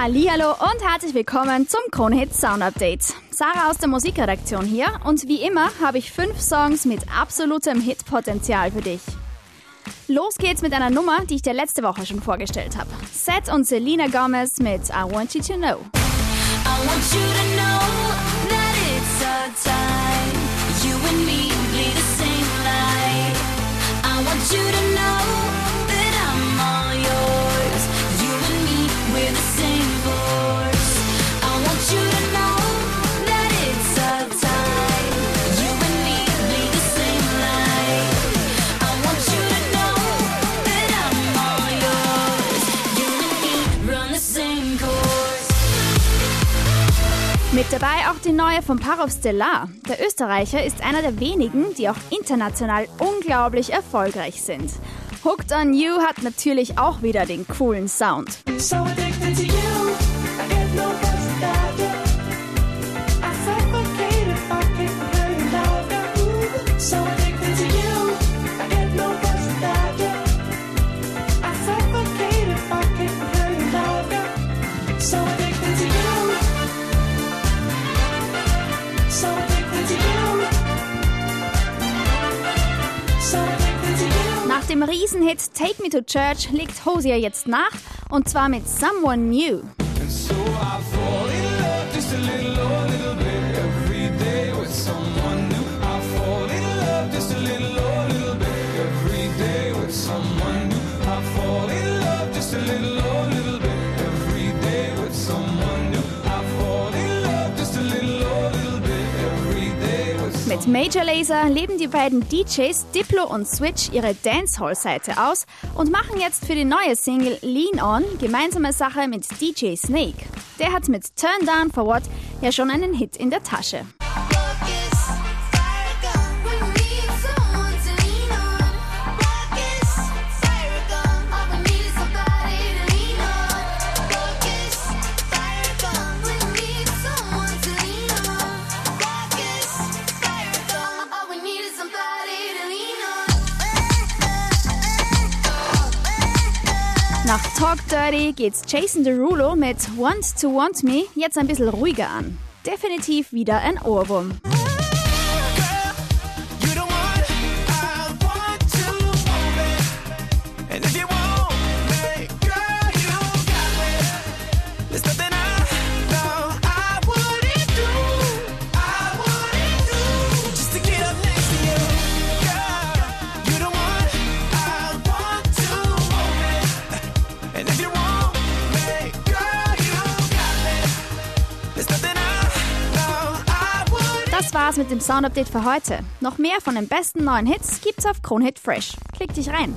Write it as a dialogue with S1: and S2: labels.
S1: Hallihallo und herzlich willkommen zum Kronhit Sound Update. Sarah aus der Musikredaktion hier und wie immer habe ich fünf Songs mit absolutem Hitpotenzial für dich. Los geht's mit einer Nummer, die ich dir letzte Woche schon vorgestellt habe. Seth und Selena Gomez mit I Want You to Know. Mit dabei auch die neue von Parov Stellar. Der Österreicher ist einer der wenigen, die auch international unglaublich erfolgreich sind. Hooked on You hat natürlich auch wieder den coolen Sound. So dem Riesenhit Take Me to Church legt Hosier jetzt nach und zwar mit Someone New. Mit Major Laser leben die beiden DJs Diplo und Switch ihre Dancehall-Seite aus und machen jetzt für die neue Single Lean On gemeinsame Sache mit DJ Snake. Der hat mit Turn Down for What ja schon einen Hit in der Tasche. Nach Talk Dirty geht's Jason Derulo mit Want to Want Me jetzt ein bisschen ruhiger an. Definitiv wieder ein Ohrwurm. Das war's mit dem Sound Update für heute. Noch mehr von den besten neuen Hits gibt's auf Kronhit Fresh. Klick dich rein.